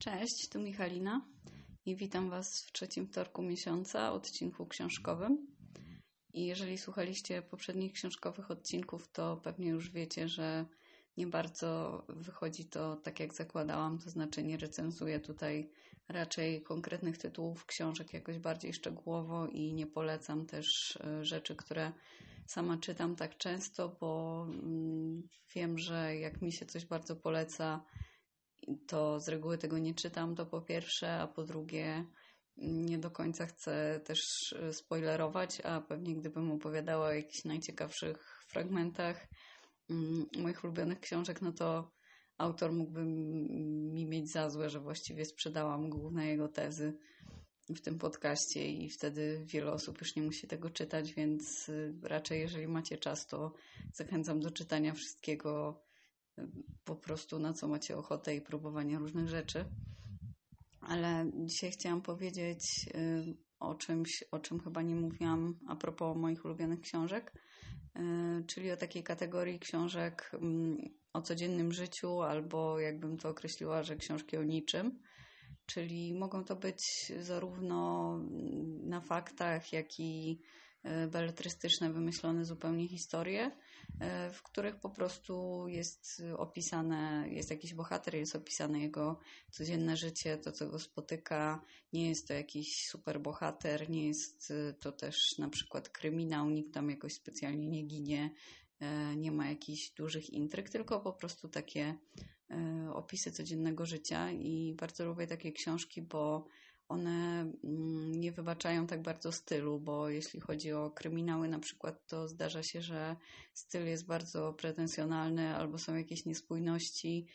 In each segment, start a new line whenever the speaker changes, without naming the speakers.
Cześć, tu Michalina i witam Was w trzecim wtorku miesiąca, odcinku książkowym. I jeżeli słuchaliście poprzednich książkowych odcinków, to pewnie już wiecie, że nie bardzo wychodzi to tak, jak zakładałam, to znaczy nie recenzuję tutaj raczej konkretnych tytułów książek jakoś bardziej szczegółowo i nie polecam też e, rzeczy, które sama czytam tak często, bo mm, wiem, że jak mi się coś bardzo poleca, to z reguły tego nie czytam, to po pierwsze, a po drugie nie do końca chcę też e, spoilerować, a pewnie gdybym opowiadała o jakichś najciekawszych fragmentach mm, moich ulubionych książek, no to autor mógłby mi mieć za złe, że właściwie sprzedałam główne jego tezy w tym podcaście i wtedy wiele osób już nie musi tego czytać, więc e, raczej jeżeli macie czas, to zachęcam do czytania wszystkiego po prostu na co macie ochotę i próbowania różnych rzeczy. Ale dzisiaj chciałam powiedzieć y, o czymś, o czym chyba nie mówiłam a propos moich ulubionych książek, y, czyli o takiej kategorii książek mm, o codziennym życiu, albo jakbym to określiła, że książki o niczym. Czyli mogą to być zarówno na faktach, jak i beletrystyczne, wymyślone zupełnie historie, E, w których po prostu jest opisane, jest jakiś bohater, jest opisane jego codzienne życie, to co go spotyka. Nie jest to jakiś super bohater, nie jest to też na przykład kryminał, nikt tam jakoś specjalnie nie ginie, e, nie ma jakichś dużych intryg, tylko po prostu takie e, opisy codziennego życia i bardzo lubię takie książki, bo one mm, nie wybaczają tak bardzo stylu, bo jeśli chodzi o kryminały na przykład, to zdarza się, że styl jest bardzo pretensjonalny albo są jakieś niespójności,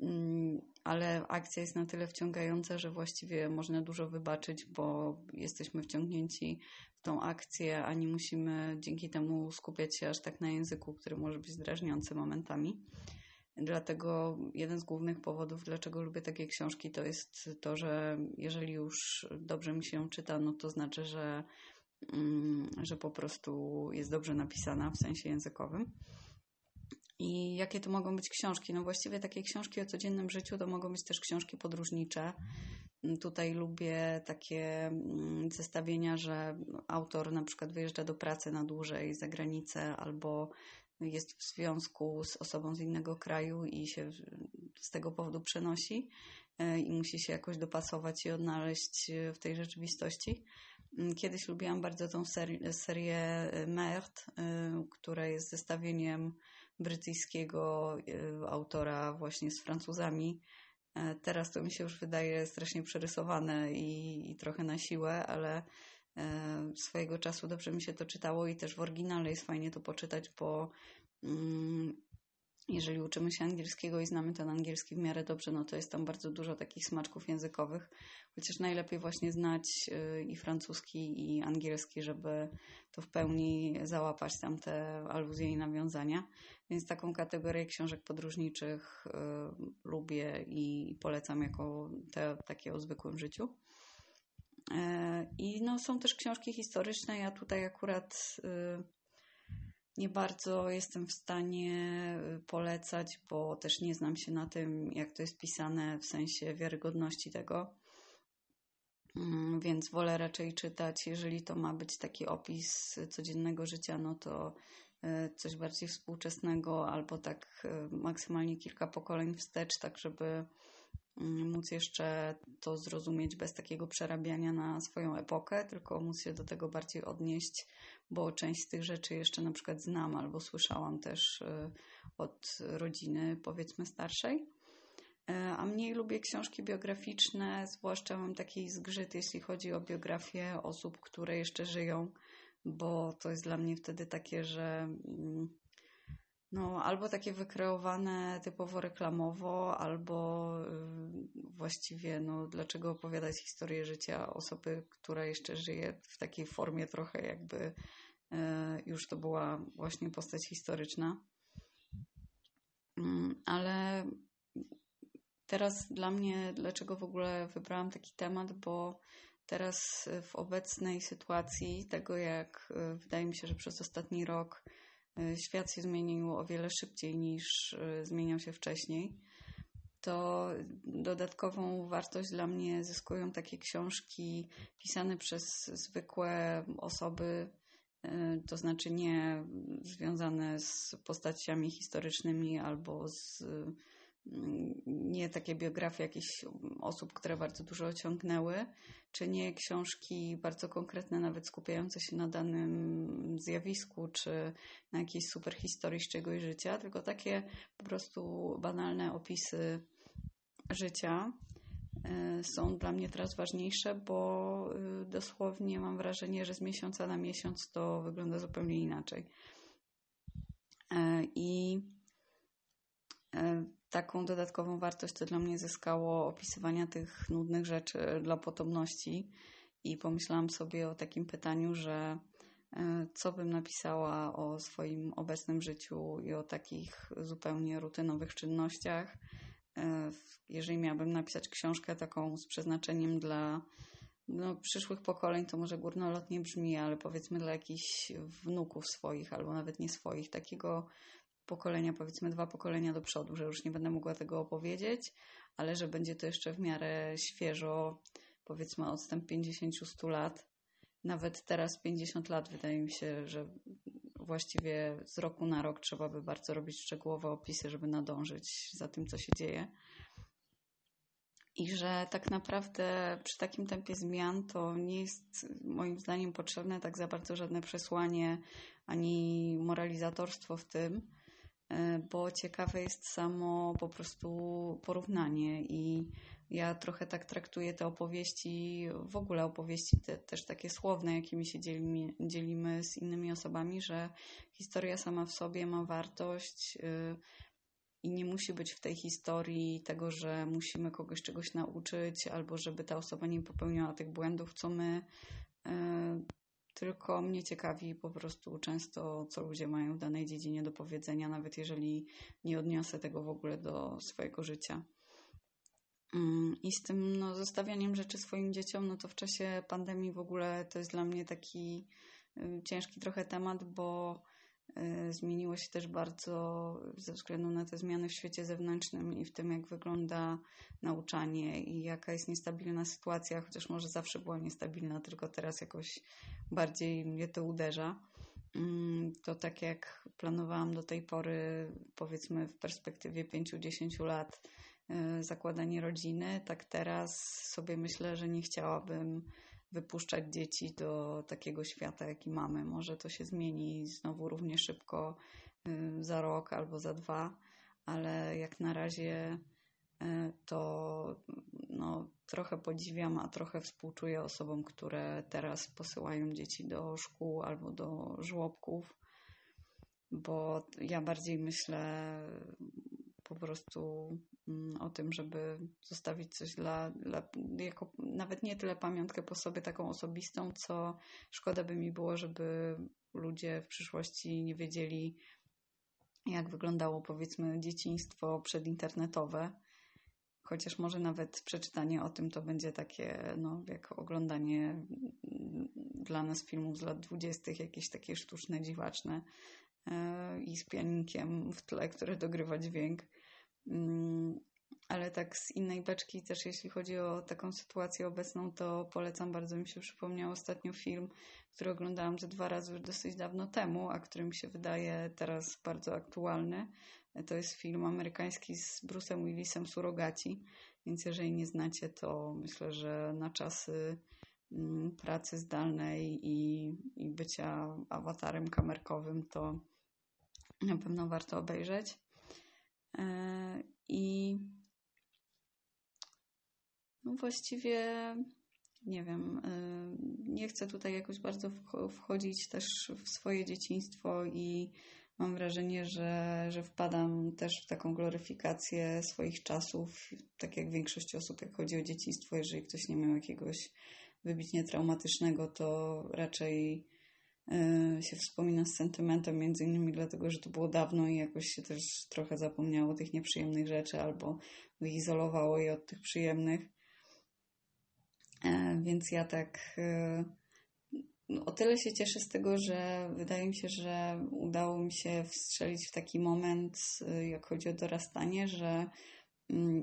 mm, ale akcja jest na tyle wciągająca, że właściwie można dużo wybaczyć, bo jesteśmy wciągnięci w tą akcję, a nie musimy dzięki temu skupiać się aż tak na języku, który może być zdrażniący momentami. Dlatego jeden z głównych powodów, dlaczego lubię takie książki, to jest to, że jeżeli już dobrze mi się czyta, no to znaczy, że, mm, że po prostu jest dobrze napisana w sensie językowym. I jakie to mogą być książki? No właściwie takie książki o codziennym życiu to mogą być też książki podróżnicze. Tutaj lubię takie mm, zestawienia, że autor na przykład wyjeżdża do pracy na dłużej za granicę albo jest w związku z osobą z innego kraju i się z tego powodu przenosi e, i musi się jakoś dopasować i odnaleźć w tej rzeczywistości. Mm, kiedyś lubiłam bardzo tą serię, e, Mert, e, która jest zestawieniem brytyjskiego autora właśnie z Francuzami. Teraz to mi się już wydaje strasznie przerysowane i, i trochę na siłę, ale E, swojego czasu dobrze mi się to czytało i też w oryginale jest fajnie to poczytać, bo mm, jeżeli uczymy się angielskiego i znamy ten angielski w miarę dobrze, no to jest tam bardzo dużo takich smaczków językowych, chociaż najlepiej właśnie znać e, i francuski, i angielski, żeby to w pełni załapać tam te aluzje i nawiązania. Więc taką kategorię książek podróżniczych y, lubię i polecam jako te takie o zwykłym życiu. I no, są też książki historyczne. Ja tutaj akurat y, nie bardzo jestem w stanie y, polecać, bo też nie znam się na tym, jak to jest pisane w sensie wiarygodności tego. Mm, więc wolę raczej czytać, jeżeli to ma być taki opis codziennego życia, no to y, coś bardziej współczesnego, albo tak maksymalnie kilka pokoleń wstecz, tak żeby móc jeszcze to zrozumieć bez takiego przerabiania na swoją epokę, tylko móc się do tego bardziej odnieść, bo część z tych rzeczy jeszcze na przykład znam albo słyszałam też y, od rodziny, powiedzmy starszej. E, a mniej lubię książki biograficzne, zwłaszcza mam taki zgrzyt, jeśli chodzi o biografię osób, które jeszcze żyją, bo to jest dla mnie wtedy takie, że mm, no, albo takie wykreowane typowo reklamowo, albo y, właściwie, no, dlaczego opowiadać historię życia osoby, która jeszcze żyje w takiej formie trochę jakby y, już to była właśnie postać historyczna. Mm, ale teraz dla mnie, dlaczego w ogóle wybrałam taki temat, bo teraz w obecnej sytuacji tego, jak y, wydaje mi się, że przez ostatni rok świat się zmienił o wiele szybciej niż e, zmieniał się wcześniej. to dodatkową wartość dla mnie zyskują takie książki pisane przez zwykłe osoby, y, to znaczy nie związane z postaciami historycznymi albo z nie takie biografie jakichś osób, które bardzo dużo osiągnęły, czy nie książki bardzo konkretne, nawet skupiające się na danym zjawisku, czy na jakiejś super historii z czegoś życia, tylko takie po prostu banalne opisy życia y, są dla mnie teraz ważniejsze, bo y, dosłownie mam wrażenie, że z miesiąca na miesiąc to wygląda zupełnie inaczej. Y, I taką dodatkową wartość to dla mnie zyskało opisywania tych nudnych rzeczy dla potomności. I pomyślałam sobie o takim pytaniu, że e, co bym napisała o swoim obecnym życiu i o takich zupełnie rutynowych czynnościach. E, jeżeli miałabym napisać książkę taką z przeznaczeniem dla no, przyszłych pokoleń, to może górnolotnie brzmi, ale powiedzmy dla jakichś wnuków swoich albo nawet nie swoich, takiego pokolenia, powiedzmy dwa pokolenia do przodu, że już nie będę mogła tego opowiedzieć, ale że będzie to jeszcze w miarę świeżo, powiedzmy odstęp 50-100 lat. Nawet teraz 50 lat wydaje mi się, że właściwie z roku na rok trzeba by bardzo robić szczegółowe opisy, żeby nadążyć za tym, co się dzieje. I że tak naprawdę przy takim tempie zmian to nie jest moim zdaniem potrzebne tak za bardzo żadne przesłanie ani moralizatorstwo w tym, bo ciekawe jest samo po prostu porównanie i ja trochę tak traktuję te opowieści, w ogóle opowieści te, też takie słowne, jakimi się dzielimy, dzielimy z innymi osobami, że historia sama w sobie ma wartość y, i nie musi być w tej historii tego, że musimy kogoś czegoś nauczyć albo żeby ta osoba nie popełniała tych błędów, co my y, tylko mnie ciekawi po prostu często, co ludzie mają w danej dziedzinie do powiedzenia, nawet jeżeli nie odniosę tego w ogóle do swojego życia. Mm, I z tym no, zostawianiem rzeczy swoim dzieciom, no to w czasie pandemii w ogóle to jest dla mnie taki y, ciężki trochę temat, bo zmieniło się też bardzo ze względu na te zmiany w świecie zewnętrznym i w tym, jak wygląda nauczanie i jaka jest niestabilna sytuacja, chociaż może zawsze była niestabilna, tylko teraz jakoś bardziej mnie to uderza. Mm, to tak jak planowałam do tej pory, powiedzmy w perspektywie 5-10 lat, y, zakładanie rodziny, tak teraz sobie myślę, że nie chciałabym wypuszczać dzieci do takiego świata, jaki mamy. Może to się zmieni znowu równie szybko y, za rok albo za dwa, ale jak na razie y, to no, trochę podziwiam, a trochę współczuję osobom, które teraz posyłają dzieci do szkół albo do żłobków, bo ja bardziej myślę prostu mm, o tym, żeby zostawić coś dla, dla jako nawet nie tyle pamiątkę po sobie taką osobistą, co szkoda by mi było, żeby ludzie w przyszłości nie wiedzieli, jak wyglądało powiedzmy dzieciństwo przedinternetowe chociaż może nawet przeczytanie o tym to będzie takie, no, jak oglądanie dla nas filmów z lat dwudziestych, jakieś takie sztuczne, dziwaczne yy, i z pianinkiem w tle, które dogrywa dźwięk. Yy, ale tak z innej beczki też, jeśli chodzi o taką sytuację obecną, to polecam bardzo. Mi się przypomniał ostatnio film, który oglądałam ze dwa razy już dosyć dawno temu, a który mi się wydaje teraz bardzo aktualny. To jest film amerykański z Bruce'em Willisem Surogaci, więc jeżeli nie znacie, to myślę, że na czasy mm, pracy zdalnej i, i bycia awatarem kamerkowym to na pewno warto obejrzeć. E, I no właściwie nie wiem, e, nie chcę tutaj jakoś bardzo wchodzić też w swoje dzieciństwo i mam wrażenie, że, że wpadam też w taką gloryfikację swoich czasów, tak jak większość osób, jak chodzi o dzieciństwo. Jeżeli ktoś nie miał jakiegoś wybitnie traumatycznego, to raczej się wspomina z sentymentem, między innymi dlatego, że to było dawno i jakoś się też trochę zapomniało tych nieprzyjemnych rzeczy albo wyizolowało je od tych przyjemnych. E, więc ja tak y, o tyle się cieszę z tego, że wydaje mi się, że udało mi się wstrzelić w taki moment, y, jak chodzi o dorastanie, że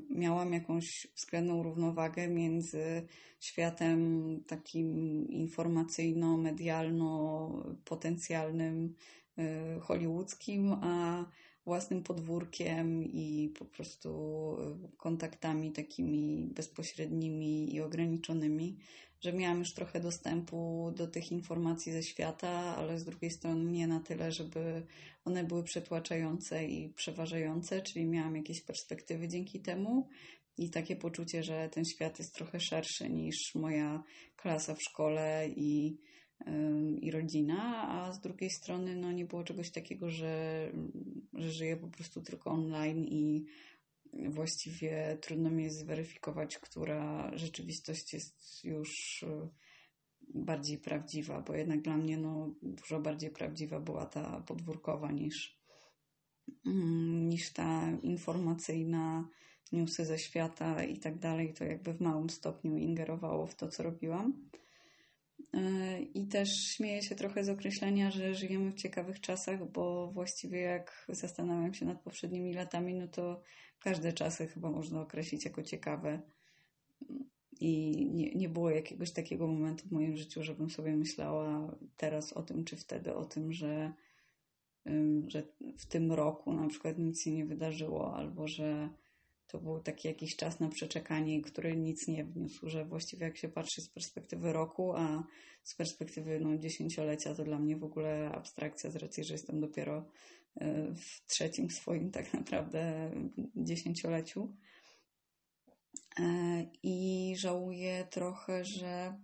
miałam jakąś względną równowagę między światem takim informacyjno-medialno-potencjalnym, y, hollywoodzkim, a własnym podwórkiem i po prostu kontaktami takimi bezpośrednimi i ograniczonymi, że miałam już trochę dostępu do tych informacji ze świata, ale z drugiej strony nie na tyle, żeby one były przetłaczające i przeważające, czyli miałam jakieś perspektywy dzięki temu i takie poczucie, że ten świat jest trochę szerszy niż moja klasa w szkole i i rodzina, a z drugiej strony no, nie było czegoś takiego, że, że żyję po prostu tylko online i właściwie trudno mi jest zweryfikować, która rzeczywistość jest już y, bardziej prawdziwa, bo jednak dla mnie no, dużo bardziej prawdziwa była ta podwórkowa niż, mm, niż ta informacyjna, newsy ze świata i tak dalej. To jakby w małym stopniu ingerowało w to, co robiłam. I też śmieję się trochę z określenia, że żyjemy w ciekawych czasach, bo właściwie jak zastanawiam się nad poprzednimi latami, no to każde czasy chyba można określić jako ciekawe. I nie, nie było jakiegoś takiego momentu w moim życiu, żebym sobie myślała teraz o tym, czy wtedy o tym, że, że w tym roku na przykład nic się nie wydarzyło, albo że to był taki jakiś czas na przeczekanie, który nic nie wniósł, że właściwie jak się patrzy z perspektywy roku, a z perspektywy no, dziesięciolecia, to dla mnie w ogóle abstrakcja z racji, że jestem dopiero e, w trzecim swoim tak naprawdę dziesięcioleciu. E, I żałuję trochę, że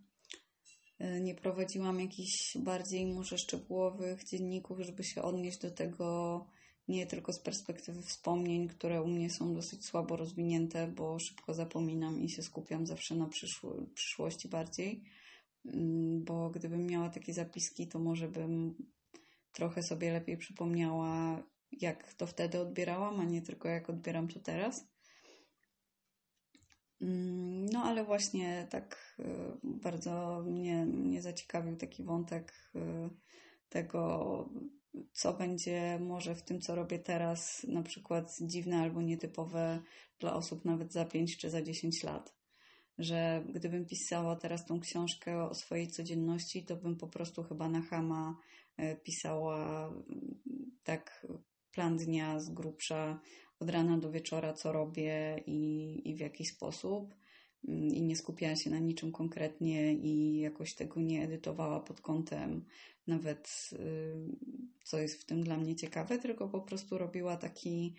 e, nie prowadziłam jakichś bardziej może szczegółowych dzienników, żeby się odnieść do tego, nie tylko z perspektywy wspomnień, które u mnie są dosyć słabo rozwinięte, bo szybko zapominam i się skupiam zawsze na przyszło, przyszłości bardziej. Mm, bo gdybym miała takie zapiski, to może bym trochę sobie lepiej przypomniała, jak to wtedy odbierałam, a nie tylko jak odbieram to teraz. Mm, no, ale właśnie tak y, bardzo mnie, mnie zaciekawił taki wątek y, tego, co będzie może w tym, co robię teraz, na przykład dziwne albo nietypowe dla osób nawet za 5 czy za 10 lat. Że gdybym pisała teraz tą książkę o swojej codzienności, to bym po prostu chyba na Hama e, pisała mm, tak plan dnia z grubsza od rana do wieczora, co robię i, i w jaki sposób i nie skupiała się na niczym konkretnie i jakoś tego nie edytowała pod kątem nawet, y, co jest w tym dla mnie ciekawe, tylko po prostu robiła taki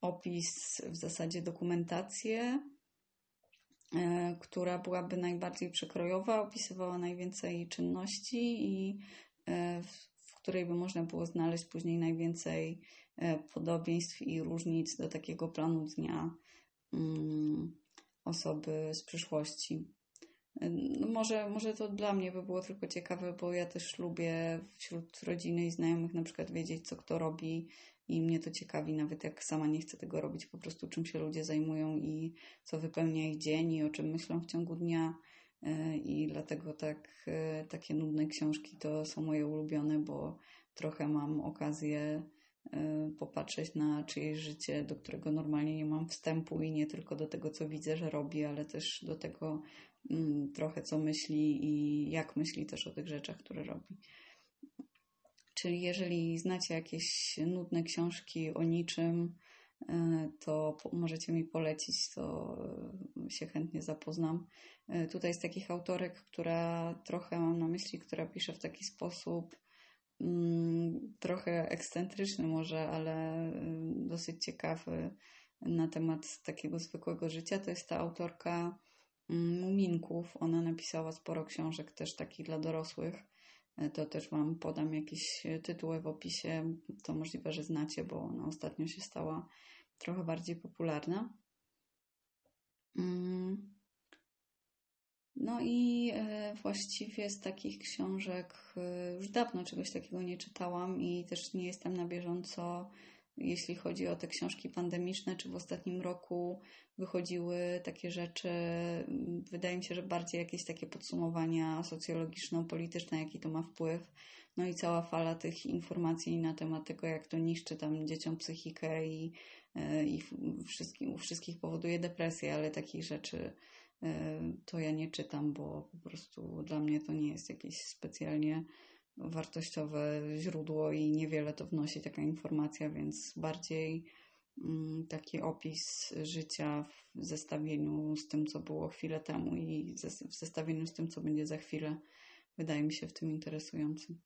opis, w zasadzie dokumentację, e, która byłaby najbardziej przekrojowa, opisywała najwięcej czynności i e, w której by można było znaleźć później najwięcej podobieństw i różnic do takiego planu dnia. Mm, osoby z przyszłości. No może, może to dla mnie by było tylko ciekawe, bo ja też lubię wśród rodziny i znajomych na przykład wiedzieć, co kto robi i mnie to ciekawi, nawet jak sama nie chcę tego robić, po prostu czym się ludzie zajmują i co wypełnia ich dzień i o czym myślą w ciągu dnia. E, I dlatego tak, e, takie nudne książki to są moje ulubione, bo trochę mam okazję popatrzeć na czyjeś życie, do którego normalnie nie mam wstępu i nie tylko do tego, co widzę, że robi, ale też do tego mm, trochę, co myśli i jak myśli też o tych rzeczach, które robi. Czyli jeżeli znacie jakieś nudne książki o niczym, y, to możecie mi polecić, to y, się chętnie zapoznam. Tutaj z takich autorek, która trochę mam na myśli, która pisze w taki sposób, trochę ekscentryczny może, ale y, dosyć ciekawy na temat takiego zwykłego życia. To jest ta autorka mm, Muminków. Ona napisała sporo książek też takich dla dorosłych. E, to też Wam podam jakieś tytuły w opisie. To możliwe, że znacie, bo ona ostatnio się stała trochę bardziej popularna. Mm. No i e, właściwie z takich książek e, już dawno czegoś takiego nie czytałam i też nie jestem na bieżąco jeśli chodzi o te książki pandemiczne, czy w ostatnim roku wychodziły takie rzeczy, wydaje mi się, że bardziej jakieś takie podsumowania socjologiczno-polityczne, jaki to ma wpływ. No i cała fala tych informacji na temat tego, jak to niszczy tam dzieciom psychikę i, e, i wszystkim, u wszystkich powoduje depresję, ale takich rzeczy to ja nie czytam, bo po prostu dla mnie to nie jest jakieś specjalnie wartościowe źródło i niewiele to wnosi taka informacja, więc bardziej mm, taki opis życia w zestawieniu z tym, co było chwilę temu i w zestawieniu z tym, co będzie za chwilę, wydaje mi się w tym interesującym.